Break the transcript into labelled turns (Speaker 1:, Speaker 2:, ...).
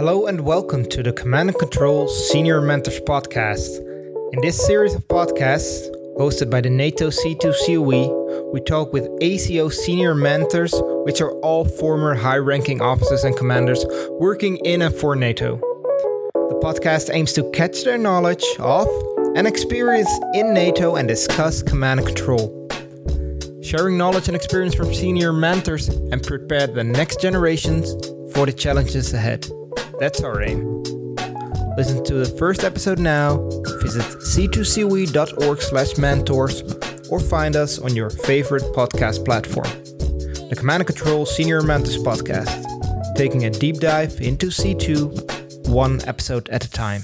Speaker 1: Hello and welcome to the Command and Control Senior Mentors Podcast. In this series of podcasts, hosted by the NATO C2 COE, we talk with ACO senior mentors, which are all former high ranking officers and commanders working in and for NATO. The podcast aims to catch their knowledge of and experience in NATO and discuss command and control. Sharing knowledge and experience from senior mentors and prepare the next generations for the challenges ahead. That's our aim. Listen to the first episode now. Visit c2coe.org slash mentors or find us on your favorite podcast platform. The Command and Control Senior Mentors Podcast, taking a deep dive into C2 one episode at a time.